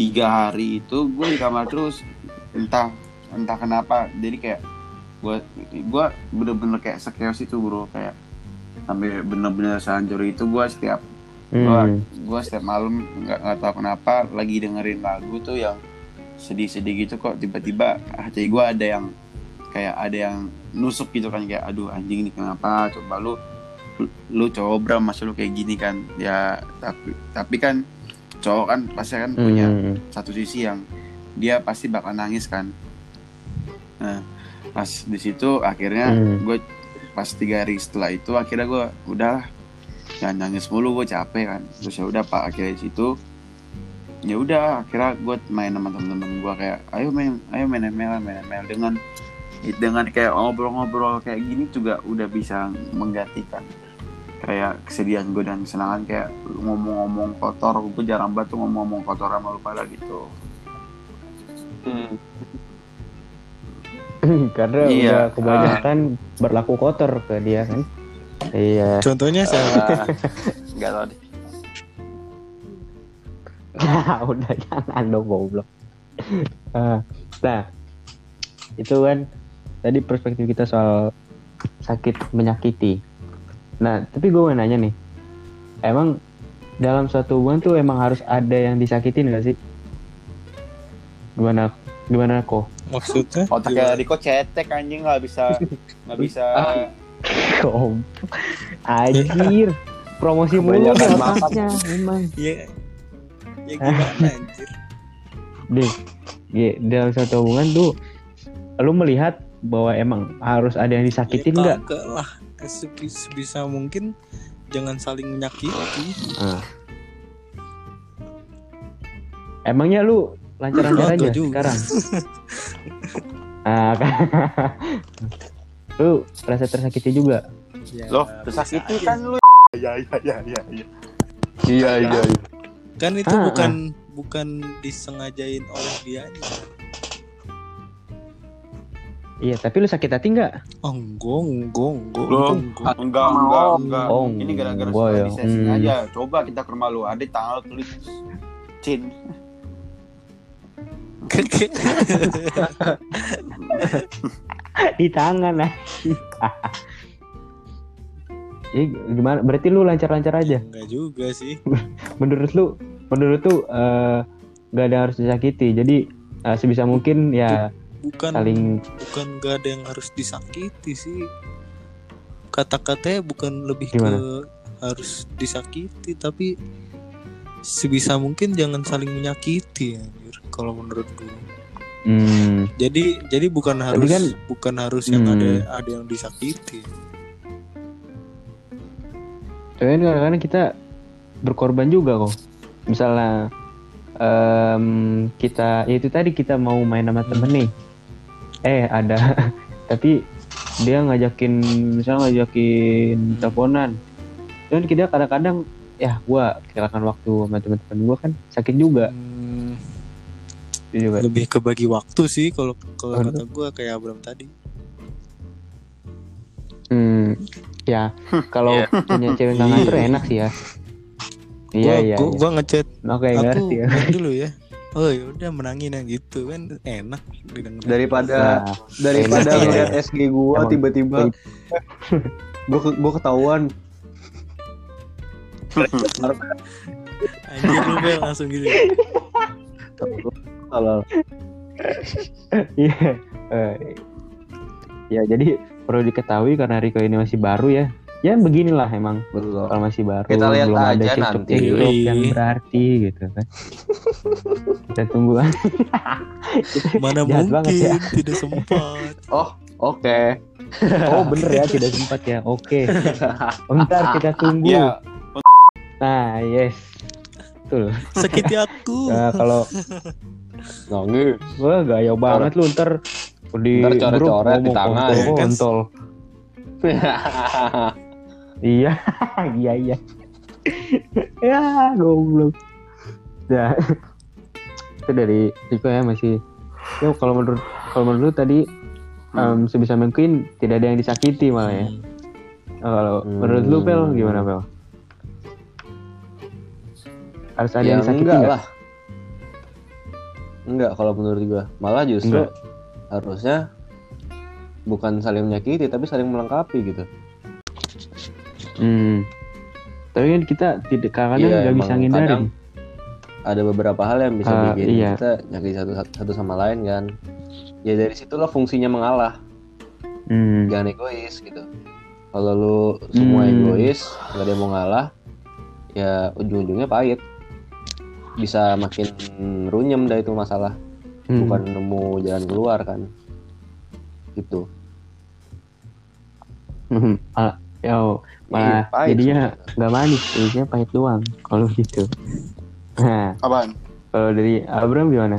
tiga hari itu gue di kamar terus entah entah kenapa. Jadi kayak gue gue bener-bener kayak sekios itu bro. Kayak sampai bener-bener sehancur itu gue setiap gua
Hmm.
gua setiap malam nggak nggak tahu kenapa lagi dengerin lagu tuh yang sedih-sedih gitu kok. Tiba-tiba hati gua ada yang kayak ada yang nusuk gitu kan kayak aduh anjing ini kenapa coba lu lu- cowok bram masa lu kayak gini kan ya tapi tapi kan cowok kan pasti kan punya
Hmm.
satu sisi yang dia pasti bakal nangis kan nah pas di situ akhirnya
Hmm.
gue pas tiga hari setelah itu akhirnya gue udahlah jangan nangis mulu gue capek kan terus ya udah pak akhirnya di situ ya udah akhirnya gue main sama temen-temen gue kayak ayo main ayo main ML main ML dengan dengan kayak ngobrol-ngobrol kayak gini juga udah bisa menggantikan kayak kesedihan gue dan kesenangan kayak ngomong-ngomong kotor gue jarang banget tuh ngomong-ngomong kotor sama lu pada gitu
Hmm. [clears throat]
Karena
Iya.
udah kebanyakan berlaku kotor ke dia kan. Iya.
Contohnya saya
Ah, nggak tahu deh [laughs]
udah jangan dong goblok. Ah, nah, itu kan tadi perspektif kita soal sakit menyakiti. Nah, tapi gue mau nanya nih, emang dalam suatu hubungan tuh emang harus ada yang disakitin gak sih? Gimana? Gimana kok?
maksudnya
otaknya Riko cetek anjing nggak bisa nggak bisa [laughs]
Kom, anjir, promosi mulu otaknya, emang.
ya ya gimana anjir
Deh, dalam suatu hubungan tuh, lu melihat bahwa emang harus ada yang disakitin
ya,
nggak?
kagak lah Sebisa, mungkin jangan saling menyakiti
Emangnya lu lancar-lancar
Kagak
aja
juga.
sekarang? [laughs] Ah, kan. lu rasa tersakiti juga?
ya,
loh tersakiti
aja.
kan lu ya ya ya ya ya
iya iya iya.
kan itu
Ah,
bukan bukan disengajain oleh dia
Iya, tapi lu sakit hati nggak?
oh enggak enggak enggak
Loh,
enggak, enggak.
enggak enggak enggak
Oh,
ini gara-gara
enggak
suka
ya.
di
Hmm.
aja coba kita ke rumah lu ada tanggal tulis Cin [laughs]
Di tangan lah. [laughs] Jadi gimana? Berarti lu lancar-lancar aja.
enggak juga sih [laughs]
Menurut lu, menurut tuh eh, nggak ada yang harus disakiti. Jadi eh, sebisa mungkin ya
bukan
saling
bukan gak ada yang harus disakiti sih kata-katanya bukan lebih
Gimana?
ke harus disakiti tapi sebisa mungkin jangan saling menyakiti anjir kalau menurut gue
hmm,
jadi jadi bukan harus
kan-
bukan harus yang
Hmm.
ada ada yang disakiti
Tapi kan kadang-kadang kita berkorban juga kok. Misalnya em, kita ya itu tadi kita mau main sama temen nih. Eh ada [laughs] tapi dia ngajakin misalnya ngajakin teleponan. Dan kita kadang-kadang ya gua kehilangan waktu sama teman-teman gua kan sakit juga.
Hmm,
Itu juga.
lebih ke bagi waktu sih kalau kalau kata gue kayak Abram tadi
Hmm, ya kalau
Iya.
punya cewek nggak ngatur enak sih ya. Iya
gua,
iya.
gua,
iya.
gua ngechat
Oke
aku
ngerti ya.
dulu ya oh ya udah menangin yang gitu kan enak didengar.
Daripada
Nah,
daripada ngeliat SG gua
Emang.
tiba-tiba [laughs] gua ke- gua ketahuan
anjir lu Bel, langsung gitu
kalau
Iya. Eh, ya jadi perlu diketahui karena Riko ini masih baru ya. Ya beginilah emang
betul
kalau masih baru
Kita lihat
belum ada
aja
TikTok
nanti.
TikTok yang
Yoi.
berarti gitu kan. [laughs] Kita tunggu [laughs]
mana
Jahat
mungkin
banget ya. [laughs]
tidak sempat
oke
Oh bener ya tidak sempat ya. Oke. Bentar kita tunggu.
ya
Nah yes. Betul.
sakiti aku
Nah, kalau
nongol
Wah gaya banget lu ntar di
Ntar coret-coret di tangan.
kontol,
Kan-
kontol. Iya, [laughs] iya iya. ya, goblok. Ya. Itu dari Riko ya masih. Ya kalau menurut kalau menurut tadi em, sebisa mungkin tidak ada yang disakiti malah ya.
Hmm.
Oh, kalau menurut lu Pel gimana Pel? Harus ada
ya
yang disakiti
enggak
nggak?
lah Enggak kalau menurut gua. Malah justru
Enggak.
harusnya bukan saling menyakiti tapi saling melengkapi gitu.
Hmm. Tapi kan kita tidak kadang
Iya,
nggak bisa
emang
ngindarin.
kadang Ada beberapa hal yang bisa
Ah,
bikin
iya.
kita nyakiti satu, satu sama lain kan. Ya dari situlah fungsinya mengalah.
Hmm.
Jangan egois gitu. Kalau lu semua
Hmm.
egois, nggak ada yang mau ngalah, ya ujung-ujungnya pahit. Bisa makin runyem dah itu masalah.
Hmm.
Bukan nemu jalan keluar kan. Gitu.
Hmm. Ah, yo, malah
Iya, pahit
jadinya nggak manis, jadinya pahit doang. Kalau gitu. Nah,
Apaan?
kalau dari Abram gimana?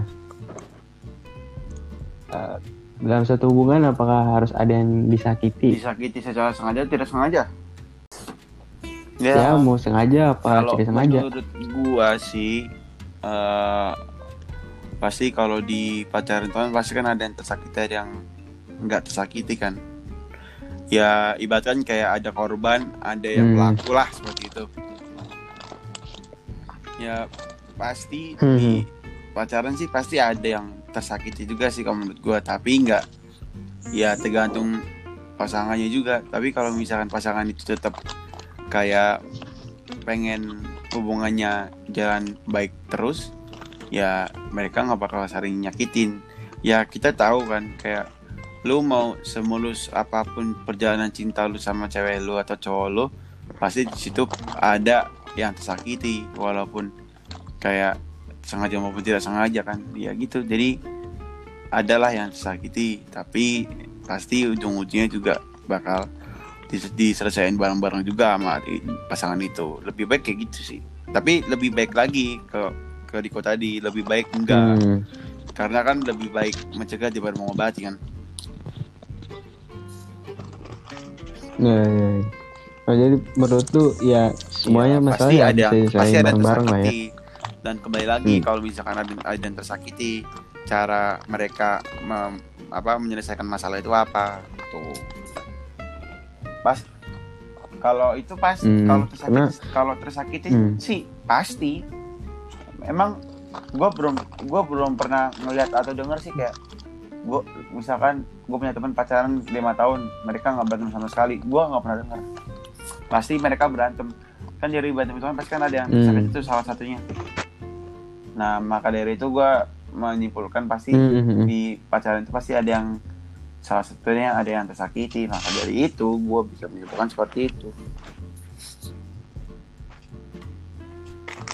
Eh, dalam satu hubungan apakah harus ada yang disakiti?
Disakiti secara sengaja tidak sengaja?
Ya, mau sengaja apa
kalau
tidak sengaja?
menurut gua sih eh pasti kalau di pacaran itu kan pasti kan ada yang tersakiti ada yang nggak tersakiti kan ya ibaratkan kayak ada korban ada yang
Hmm.
pelaku lah seperti itu ya pasti
Hmm.
di pacaran sih pasti ada yang tersakiti juga sih kalau menurut gua tapi nggak ya tergantung pasangannya juga tapi kalau misalkan pasangan itu tetap kayak pengen hubungannya jalan baik terus ya mereka nggak bakal saling nyakitin ya kita tahu kan kayak lu mau semulus apa pun perjalanan cinta lu sama cewek lu atau cowok lu pasti di situ ada yang tersakiti walaupun kayak sengaja maupun tidak sengaja kan. Ya gitu. Jadi adalah yang tersakiti tapi pasti ujung-ujungnya juga bakal dis- diselesaikan bareng-bareng juga sama pasangan itu. Lebih baik kayak gitu sih. Tapi lebih baik lagi ke ke Diko tadi lebih baik enggak.
Hmm.
karena kan lebih baik mencegah daripada mengobati kan
Ya, ya, ya. Nah, jadi menurut lu ya semuanya
Iya,
masalah
pasti
ya
ada pasti ada
bareng-bareng lah ya.
dan kembali lagi
Hmm.
kalau misalkan ada, ada yang tersakiti cara mereka mem- apa menyelesaikan masalah itu apa tuh pas kalau itu pas
Hmm,
kalau tersakiti
karena-
kalau tersakiti
Hmm.
sih pasti emang gue belum gue belum pernah ngeliat atau denger sih kayak gue misalkan gue punya teman pacaran lima tahun mereka nggak berantem sama sekali gue nggak pernah dengar pasti mereka berantem kan dari berantem itu kan pasti kan ada yang
Hmm.
tersakiti itu salah satunya nah maka dari itu gue menyimpulkan pasti
Hmm, hmm, hmm.
di pacaran itu pasti ada yang salah satunya ada yang tersakiti maka dari itu gue bisa menyimpulkan seperti itu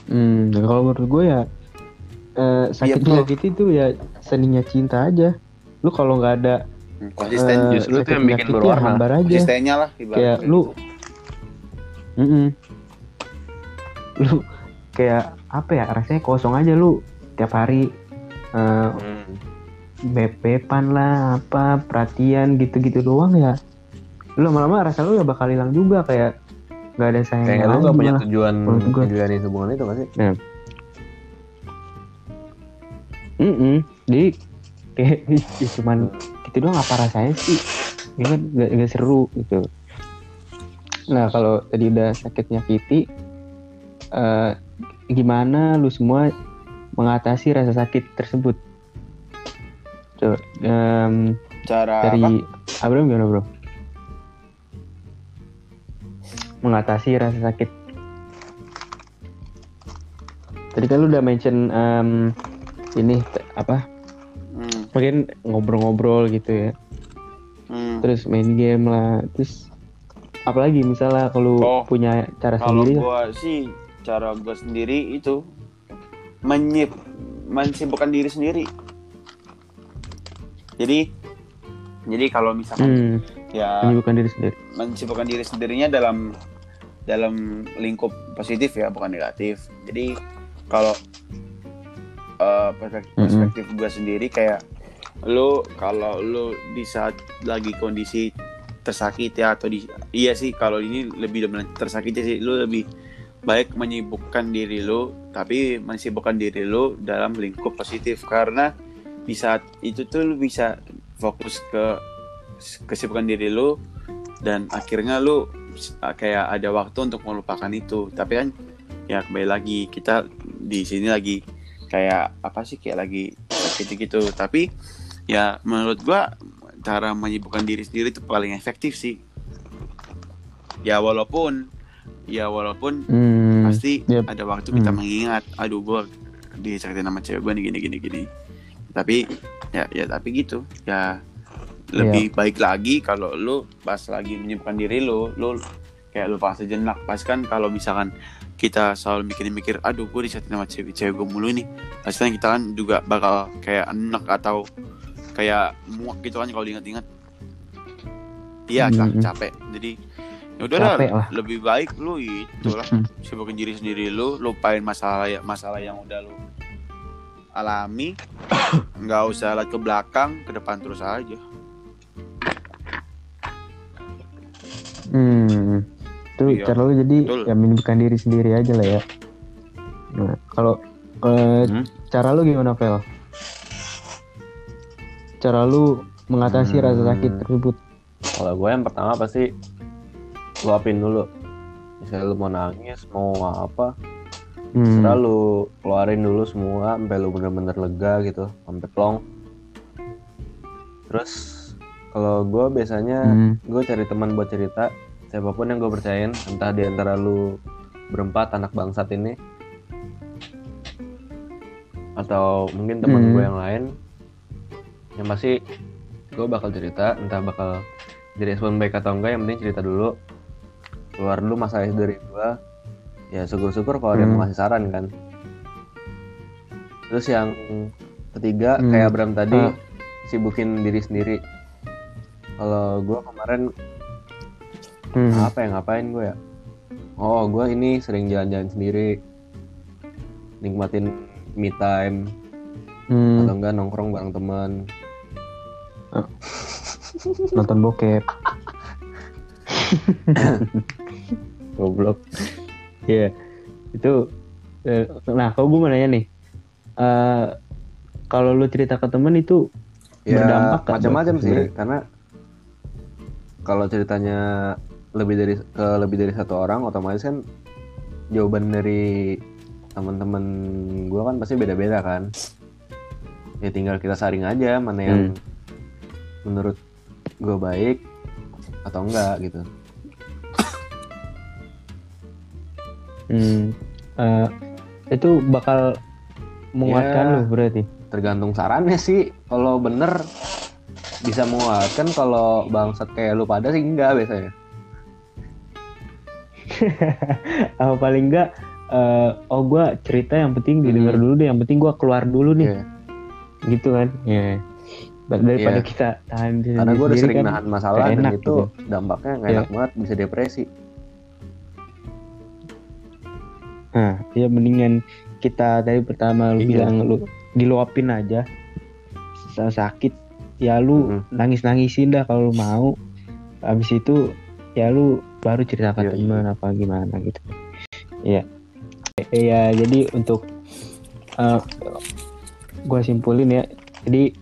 Hmm, kalau menurut gue ya eh, sakit
bro.
menyakiti itu ya seninya cinta aja. Lu kalau nggak ada
konsisten
eh,
justru itu
sakit
yang bikin
ya
berwarna.
hambar aja.
konsistennya lah ibaratnya
Kayak
gitu.
lu, Mm-mm. lu kayak apa ya rasanya kosong aja lu tiap hari eh,
Hmm.
bebepan lah apa perhatian gitu-gitu doang ya. Lu lama-lama rasa lu ya bakal hilang juga kayak nggak ada sayang
Kayak lu gak punya
lah.
tujuan menjalani hubungan itu gak sih?
Mm-mm. Jadi kayak [laughs] ya cuman gitu doang apa rasanya sih? Ya kan gak, gak seru gitu. Nah kalau tadi udah sakit nyakiti, eh, gimana lu semua mengatasi rasa sakit tersebut? Coba em,
cara apa?
dari Abram gimana bro? Mengatasi rasa sakit. Tadi kan lu udah mention em, ini apa?
Hmm,
Mungkin ngobrol-ngobrol gitu ya.
hmm.
Terus main game lah. Terus apalagi misalnya kalau
Oh,
punya cara
Kalau
sendiri
gua sih cara gua sendiri itu menyib mensibukkan diri sendiri. Jadi jadi kalau misalkan
Hmm,
ya
menyibukkan diri sendiri.
mensibukkan diri sendirinya dalam dalam lingkup positif ya bukan negatif. Jadi kalau eh, perspek-
Mm-mm.
perspektif gua sendiri kayak lu kalau lu di saat lagi kondisi tersakiti atau di iya sih kalau ini lebih dominan tersakiti sih. Lu lebih baik menyibukkan diri lu tapi menyibukkan diri lu dalam lingkup positif. Karena di saat itu tuh lu bisa fokus ke kesibukan diri lu dan akhirnya lu kayak ada waktu untuk melupakan itu. Tapi kan ya kembali lagi kita di sini lagi kayak apa sih kayak lagi gitu-gitu tapi ya menurut gua cara menyibukkan diri sendiri itu paling efektif sih ya walaupun ya walaupun
Hmm.
pasti
Yep.
ada waktu kita
Hmm.
mengingat aduh gua disakitin sama cewek gua nih gini gini gini tapi ya ya tapi gitu ya lebih baik lagi kalau lu pas lagi menyibukkan diri lu lu kayak lu pas sejenak pas kan kalau misalkan kita selalu mikir-mikir aduh gue disakitin sama cewek cewek gue mulu nih pasti kan kita kan juga bakal kayak enak atau kayak muak gitu kan kalau diingat-ingat iya
Hmm,
cap- capek jadi ya udah lah, lebih baik lu itu lah
Hmm.
sibukin diri sendiri lu lupain masalah ya masalah yang udah lu alami [coughs] nggak usah lihat ke belakang ke depan terus aja
Hmm. Itu
Iya,
cara lu jadi
betul.
ya menyibukkan diri sendiri aja lah ya. Nah, kalau eh,
Hmm?
cara lu gimana, Vel? Cara lu mengatasi
Hmm.
rasa sakit tersebut.
Kalau gue yang pertama pasti luapin dulu. Misalnya lu mau nangis, mau apa,
Hmm.
Terserah lu keluarin dulu semua sampai lu bener-bener lega gitu, sampai plong. Terus kalau gue biasanya
Hmm.
gue cari teman buat cerita, siapa pun yang gue percayain, entah di antara lu berempat anak bangsat ini, atau mungkin teman
Hmm.
gue yang lain, yang pasti gue bakal cerita, entah bakal direspon baik atau enggak, yang penting cerita dulu, keluar dulu masalah dari gue, ya syukur-syukur kalau ada yang
Hmm.
mau ngasih saran kan. Terus yang ketiga
Hmm.
kayak Abram tadi
Ah.
sibukin diri sendiri. Kalau gue kemarin
Hmm.
apa ya ngapain gue ya? Oh gue ini sering jalan-jalan sendiri, nikmatin me time
Hmm.
atau enggak nongkrong bareng teman.
Nonton bokep. [laughs] Goblok. Iya. Itu eh, nah, kalau gue mau nanya nih. eh kalau lu cerita ke temen itu
Ya
Berdampak
macam-macam sih, karena kalau ceritanya lebih dari ke lebih dari satu orang, otomatis kan jawaban dari teman-teman gue kan pasti beda-beda kan. Ya tinggal kita saring aja mana yang menurut gue baik atau enggak gitu.
hmm, eh, itu bakal menguatkan
Ya.
lu berarti.
Tergantung sarannya sih. Kalau bener bisa menguatkan, kalau bangsat kayak lu pada sih enggak biasanya. [laughs]
Apa paling enggak eh, oh gua cerita yang penting didengar
Hmm.
dulu deh, yang penting gua keluar dulu nih.
Iya.
Gitu kan. Iya. Daripada
Iya.
kita tahan diri
Karena gue udah sering
kan.
nahan masalah dan
enak
itu
gitu.
dampaknya nggak
Iya.
enak banget bisa depresi.
Nah, ya mendingan kita tadi pertama lu
Iya.
bilang lu diluapin aja. Sa- Sakit ya lu
Mm.
nangis-nangisin dah kalau lu mau. Habis itu ya lu baru cerita ke
Iya,
teman apa gimana gitu. Iya. Iya, jadi untuk eh, gua simpulin ya. Jadi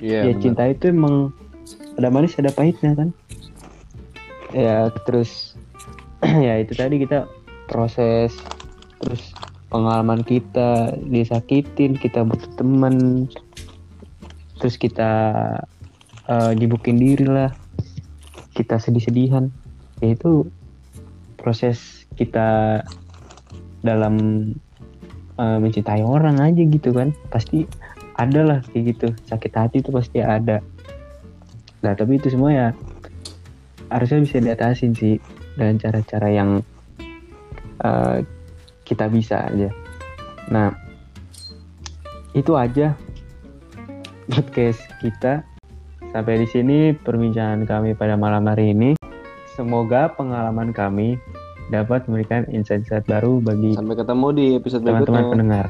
Iya.
ya
bener.
cinta itu emang ada manis ada pahitnya kan ya terus [clears throat] ya itu tadi kita proses terus pengalaman kita disakitin kita butuh teman terus kita eh, nyibukin diri lah kita sedih-sedihan ya itu proses kita dalam eh, mencintai orang aja gitu kan pasti ada lah kayak gitu. Sakit hati itu pasti ada. Nah tapi itu semua ya harusnya bisa diatasin sih dengan cara-cara yang eh, kita bisa aja. Nah itu aja podcast kita. Sampai di sini perbincangan kami pada malam hari ini. Semoga pengalaman kami dapat memberikan insight-insight baru bagi
Sampai ketemu di episode
teman-teman pendengar